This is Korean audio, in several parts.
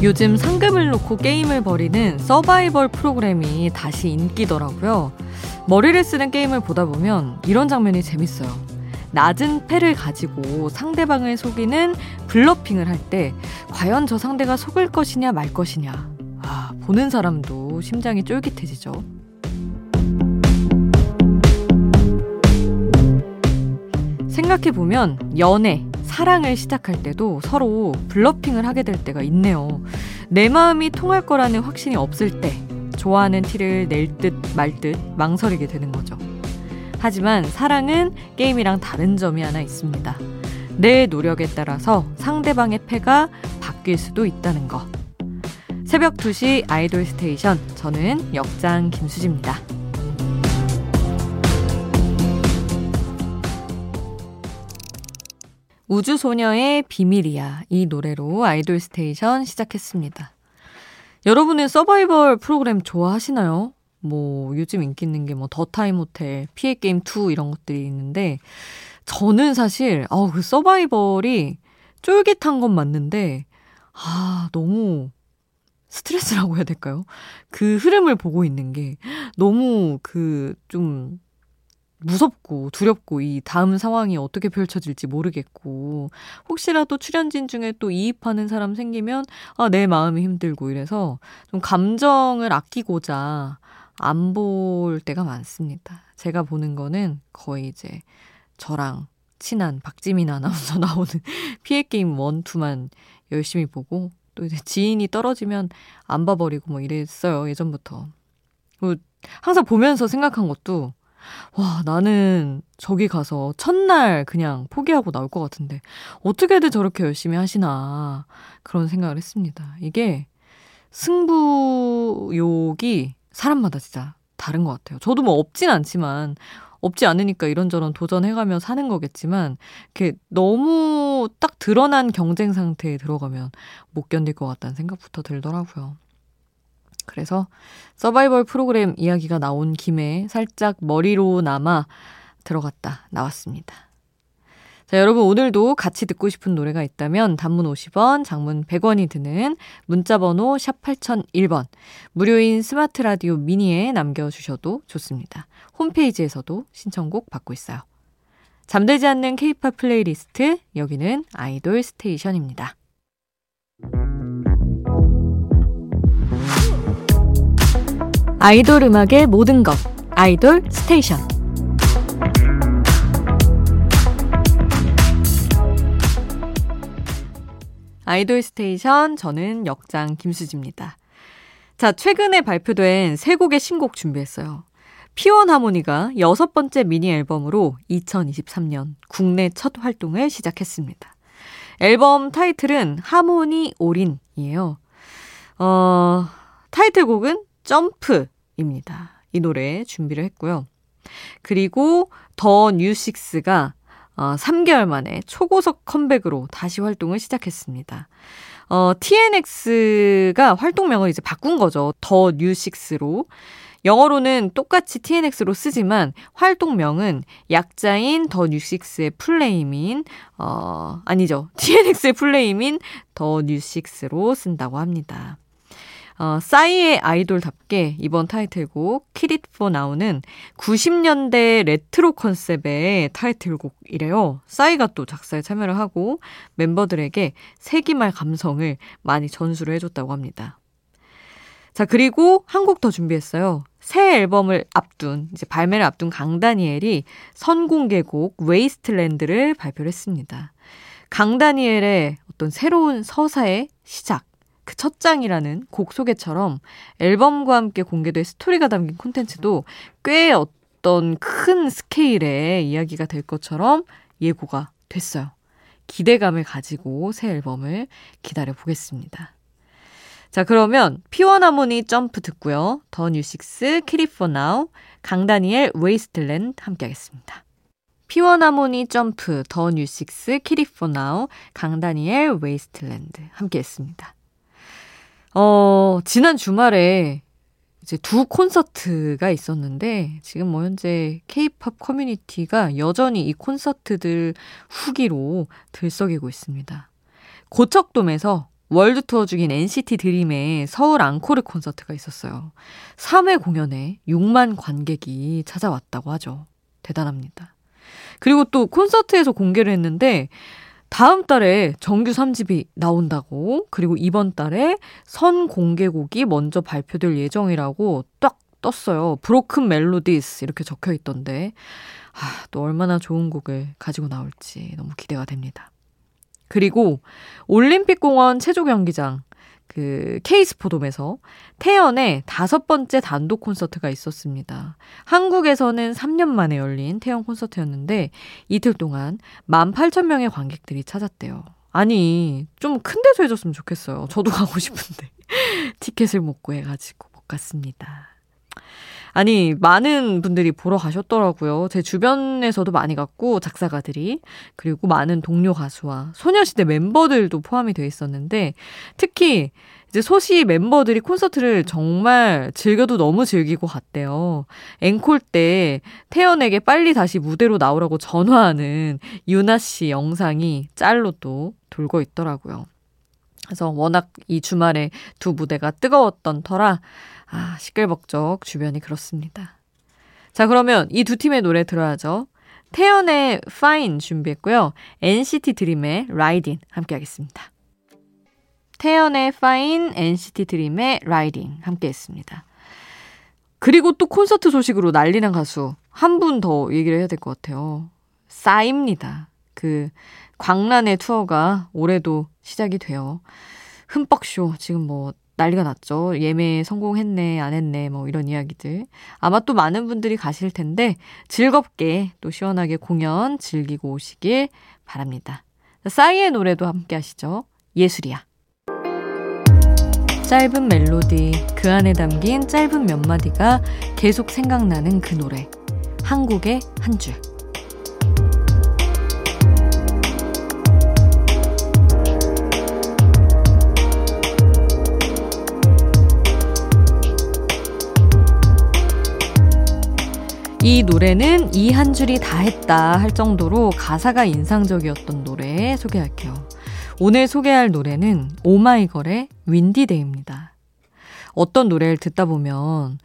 요즘 상금을 놓고 게임을 벌이는 서바이벌 프로그램이 다시 인기더라고요. 머리를 쓰는 게임을 보다 보면 이런 장면이 재밌어요. 낮은 패를 가지고 상대방을 속이는 블러핑을 할 때 과연 저 상대가 속을 것이냐 말 것이냐. 아, 보는 사람도 심장이 쫄깃해지죠. 생각해보면 연애, 사랑을 시작할 때도 서로 블러핑을 하게 될 때가 있네요. 내 마음이 통할 거라는 확신이 없을 때 좋아하는 티를 낼 듯 말듯 망설이게 되는 거죠. 하지만 사랑은 게임이랑 다른 점이 하나 있습니다. 내 노력에 따라서 상대방의 패가 바뀔 수도 있다는 거. 새벽 2시 아이돌 스테이션. 저는 역장 김수지입니다. 우주소녀의 비밀이야. 이 노래로 아이돌 스테이션 시작했습니다. 여러분은 서바이벌 프로그램 좋아하시나요? 뭐, 요즘 인기 있는 게 뭐, 더 타임 호텔, 피의 게임 2 이런 것들이 있는데, 저는 사실, 아, 그 서바이벌이 쫄깃한 건 맞는데, 아, 너무 스트레스라고 해야 될까요? 그 흐름을 보고 있는 게 너무 그 좀 무섭고 두렵고 이 다음 상황이 어떻게 펼쳐질지 모르겠고 혹시라도 출연진 중에 또 이입하는 사람 생기면 아, 내 마음이 힘들고 이래서 좀 감정을 아끼고자 안 볼 때가 많습니다. 제가 보는 거는 거의 이제 저랑 친한 박지민 아나운서 나오는 피해 게임 1, 2만 열심히 보고 또 이제 지인이 떨어지면 안 봐버리고 뭐 이랬어요 예전부터. 항상 보면서 생각한 것도 와, 나는 저기 가서 첫날 그냥 포기하고 나올 것 같은데, 어떻게든 저렇게 열심히 하시나, 그런 생각을 했습니다. 이게 승부욕이 사람마다 진짜 다른 것 같아요. 저도 뭐 없진 않지만, 없지 않으니까 이런저런 도전해가며 사는 거겠지만, 이렇게 너무 딱 드러난 경쟁 상태에 들어가면 못 견딜 것 같다는 생각부터 들더라고요. 그래서 서바이벌 프로그램 이야기가 나온 김에 살짝 머리로나마 들어갔다 나왔습니다. 자, 여러분 오늘도 같이 듣고 싶은 노래가 있다면 단문 50원, 장문 100원이 드는 문자 번호 샵 8001번 무료인 스마트 라디오 미니에 남겨 주셔도 좋습니다. 홈페이지에서도 신청곡 받고 있어요. 잠들지 않는 케이팝 플레이리스트 여기는 아이돌 스테이션입니다. 아이돌 음악의 모든 것 아이돌 스테이션 아이돌 스테이션 저는 역장 김수지입니다. 자, 최근에 발표된 세 곡의 신곡 준비했어요. 피원 하모니가 여섯 번째 미니 앨범으로 2023년 국내 첫 활동을 시작했습니다. 앨범 타이틀은 Harmony All In이에요. 어, 타이틀곡은 점프입니다. 이 노래 준비를 했고요. 그리고 더 뉴식스가 어, 3개월 만에 초고속 컴백으로 다시 활동을 시작했습니다. 어, TNX가 활동명을 이제 바꾼 거죠. 더 뉴식스로. 영어로는 똑같이 TNX로 쓰지만 활동명은 약자인 더 뉴식스의 full name인 어 아니죠. TNX의 full name인 더 뉴식스로 쓴다고 합니다. 어, 싸이의 아이돌답게 이번 타이틀곡 키릿 포 나오는 90년대 레트로 컨셉의 타이틀곡이래요. 싸이가 또 작사에 참여를 하고 멤버들에게 세기말 감성을 많이 전수를 해줬다고 합니다. 자, 그리고 한 곡 더 준비했어요. 새 앨범을 앞둔, 이제 발매를 앞둔 강다니엘이 선공개곡 Wasteland를 발표를 했습니다. 강다니엘의 어떤 새로운 서사의 시작, 그 첫 장이라는 곡 소개처럼 앨범과 함께 공개된 스토리가 담긴 콘텐츠도 꽤 어떤 큰 스케일의 이야기가 될 것처럼 예고가 됐어요. 기대감을 가지고 새 앨범을 기다려 보겠습니다. 자, 그러면 피원 하모니 점프 듣고요. 더 뉴식스, Kick It 4 Now, 강다니엘 Wasteland 함께 하겠습니다. 피원 하모니 점프, 더 뉴식스, Kick It 4 Now, 강다니엘, Wasteland 함께 했습니다. 어, 지난 주말에 이제 두 콘서트가 있었는데 지금 뭐 현재 케이팝 커뮤니티가 여전히 이 콘서트들 후기로 들썩이고 있습니다. 고척돔에서 월드 투어 중인 NCT 드림의 서울 앙코르 콘서트가 있었어요. 3회 공연에 6만 관객이 찾아왔다고 하죠. 대단합니다. 그리고 또 콘서트에서 공개를 했는데 다음 달에 정규 3집이 나온다고 그리고 이번 달에 선 공개곡이 먼저 발표될 예정이라고 딱 떴어요. 브로큰 멜로디스 이렇게 적혀 있던데 아, 또 얼마나 좋은 곡을 가지고 나올지 너무 기대가 됩니다. 그리고 올림픽공원 체조 경기장 그 케이스포돔에서 태연의 다섯 번째 단독 콘서트가 있었습니다. 한국에서는 3년 만에 열린 태연 콘서트였는데 이틀 동안 18,000명의 관객들이 찾았대요. 아니, 좀 큰 데서 해줬으면 좋겠어요. 저도 가고 싶은데. 티켓을 못 구해가지고 못 갔습니다. 아니, 많은 분들이 보러 가셨더라고요. 제 주변에서도 많이 갔고, 작사가들이. 그리고 많은 동료 가수와 소녀시대 멤버들도 포함이 되어 있었는데, 특히 이제 소시 멤버들이 콘서트를 정말 즐겨도 너무 즐기고 갔대요. 앵콜 때 태연에게 빨리 다시 무대로 나오라고 전화하는 유나 씨 영상이 짤로 또 돌고 있더라고요. 그래서 워낙 이 주말에 두 무대가 뜨거웠던 터라 아, 시끌벅적 주변이 그렇습니다. 자, 그러면 이 두 팀의 노래 들어야죠. 태연의 Fine 준비했고요. NCT 드림의 Riding 함께 하겠습니다. 태연의 Fine, NCT 드림의 Riding 함께 했습니다. 그리고 또 콘서트 소식으로 난리난 가수 한 분 더 얘기를 해야 될 것 같아요. 싸입니다. 그 광란의 투어가 올해도 시작이 돼요. 흠뻑쇼 지금 뭐 난리가 났죠. 예매 성공했네, 안 했네, 뭐 이런 이야기들. 아마 또 많은 분들이 가실 텐데 즐겁게 또 시원하게 공연 즐기고 오시길 바랍니다. 싸이의 노래도 함께 하시죠. 예술이야. 짧은 멜로디, 그 안에 담긴 짧은 몇 마디가 계속 생각나는 그 노래. 한국의 한 줄. 이 노래는 이 한 줄이 다 했다 할 정도로 가사가 인상적이었던 노래 소개할게요. 오늘 소개할 노래는 오마이걸의 윈디데이입니다. 어떤 노래를 듣다 보면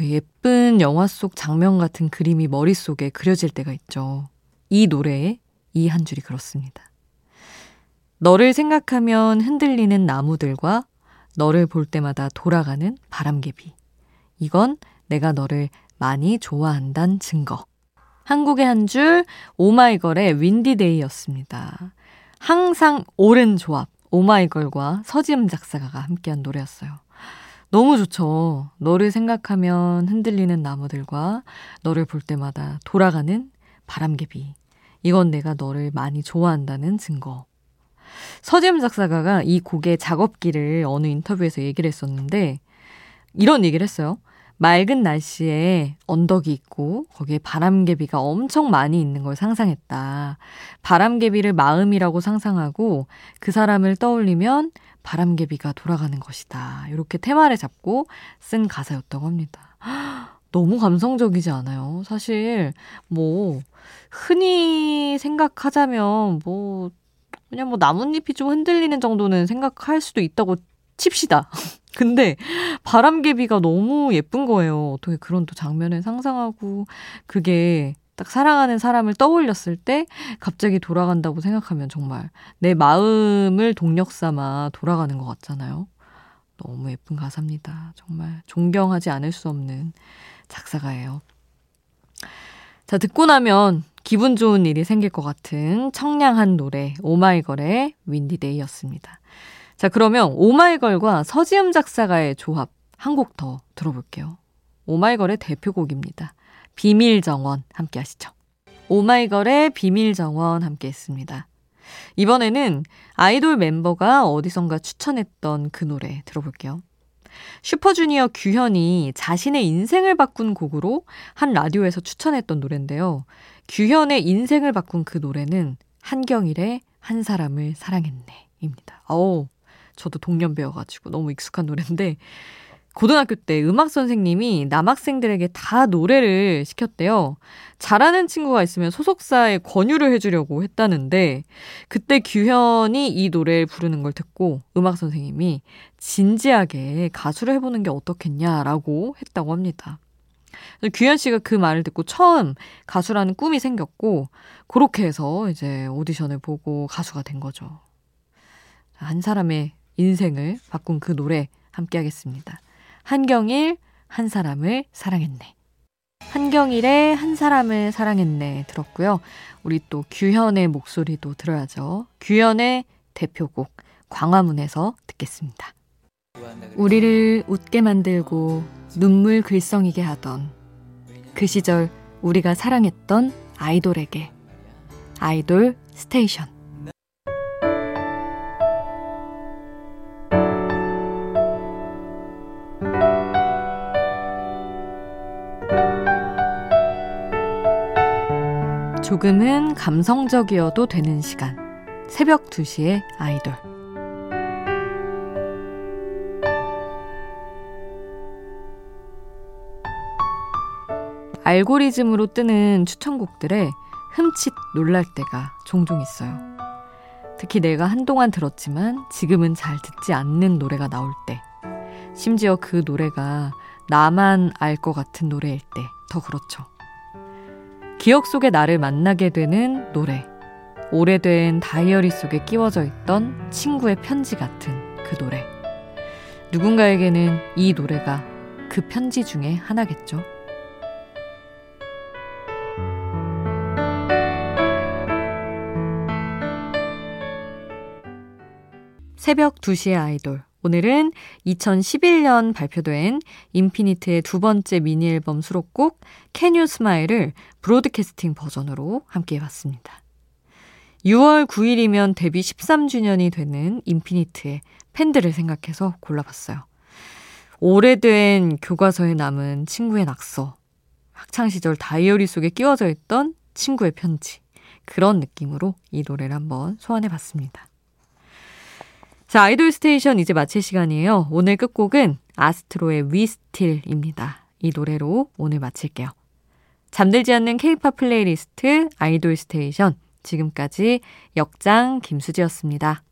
예쁜 영화 속 장면 같은 그림이 머릿속에 그려질 때가 있죠. 이 노래의 이 한 줄이 그렇습니다. 너를 생각하면 흔들리는 나무들과 너를 볼 때마다 돌아가는 바람개비. 이건 내가 너를 많이 좋아한다는 증거. 한국의 한 줄 오마이걸의 Windy Day였습니다. 항상 옳은 조합 오마이걸과 서지음 작사가가 함께한 노래였어요. 너무 좋죠. 너를 생각하면 흔들리는 나무들과 너를 볼 때마다 돌아가는 바람개비. 이건 내가 너를 많이 좋아한다는 증거. 서지음 작사가가 이 곡의 작업기를 어느 인터뷰에서 얘기를 했었는데 이런 얘기를 했어요. 맑은 날씨에 언덕이 있고 거기에 바람개비가 엄청 많이 있는 걸 상상했다. 바람개비를 마음이라고 상상하고 그 사람을 떠올리면 바람개비가 돌아가는 것이다. 이렇게 테마를 잡고 쓴 가사였다고 합니다. 너무 감성적이지 않아요? 사실 뭐 흔히 생각하자면 뭐 그냥 뭐 나뭇잎이 좀 흔들리는 정도는 생각할 수도 있다고 칩시다. 근데 바람개비가 너무 예쁜 거예요. 어떻게 그런 또 장면을 상상하고 그게 딱 사랑하는 사람을 떠올렸을 때 갑자기 돌아간다고 생각하면 정말 내 마음을 동력 삼아 돌아가는 것 같잖아요. 너무 예쁜 가사입니다. 정말 존경하지 않을 수 없는 작사가예요. 자, 듣고 나면 기분 좋은 일이 생길 것 같은 청량한 노래 오마이걸의 Windy Day였습니다. 자, 그러면 오마이걸과 서지음 작사가의 조합 한 곡 더 들어볼게요. 오마이걸의 대표곡입니다. 비밀정원 함께 하시죠. 오마이걸의 비밀정원 함께 했습니다. 이번에는 아이돌 멤버가 어디선가 추천했던 그 노래 들어볼게요. 슈퍼주니어 규현이 자신의 인생을 바꾼 곡으로 한 라디오에서 추천했던 노래인데요. 규현의 인생을 바꾼 그 노래는 한경일의 한 사람을 사랑했네. 입니다. 어우, 저도 동년배여가지고 너무 익숙한 노래인데, 고등학교 때 음악 선생님이 남학생들에게 다 노래를 시켰대요. 잘하는 친구가 있으면 소속사에 권유를 해주려고 했다는데, 그때 규현이 이 노래를 부르는 걸 듣고 음악 선생님이 진지하게 가수를 해보는 게 어떻겠냐라고 했다고 합니다. 규현 씨가 그 말을 듣고 처음 가수라는 꿈이 생겼고, 그렇게 해서 이제 오디션을 보고 가수가 된 거죠. 한 사람의 인생을 바꾼 그 노래 함께 하겠습니다. 한경일, 한 사람을 사랑했네. 한경일의 한 사람을 사랑했네 들었고요. 우리 또 규현의 목소리도 들어야죠. 규현의 대표곡 광화문에서 듣겠습니다. 우리를 웃게 만들고 눈물 글썽이게 하던 그 시절 우리가 사랑했던 아이돌에게 아이돌 스테이션 조금은 감성적이어도 되는 시간 새벽 2시에 아이돌 알고리즘으로 뜨는 추천곡들에 흠칫 놀랄 때가 종종 있어요. 특히 내가 한동안 들었지만 지금은 잘 듣지 않는 노래가 나올 때, 심지어 그 노래가 나만 알 것 같은 노래일 때 더 그렇죠. 기억 속에 나를 만나게 되는 노래. 오래된 다이어리 속에 끼워져 있던 친구의 편지 같은 그 노래. 누군가에게는 이 노래가 그 편지 중에 하나겠죠. 새벽 2시의 아이돌. 오늘은 2011년 발표된 인피니트의 두 번째 미니 앨범 수록곡 Can You Smile을 브로드캐스팅 버전으로 함께 해봤습니다. 6월 9일이면 데뷔 13주년이 되는 인피니트의 팬들을 생각해서 골라봤어요. 오래된 교과서에 남은 친구의 낙서, 학창시절 다이어리 속에 끼워져 있던 친구의 편지, 그런 느낌으로 이 노래를 한번 소환해봤습니다. 자, 아이돌 스테이션 이제 마칠 시간이에요. 오늘 끝곡은 아스트로의 We Still입니다. 이 노래로 오늘 마칠게요. 잠들지 않는 케이팝 플레이리스트 아이돌 스테이션. 지금까지 역장 김수지였습니다.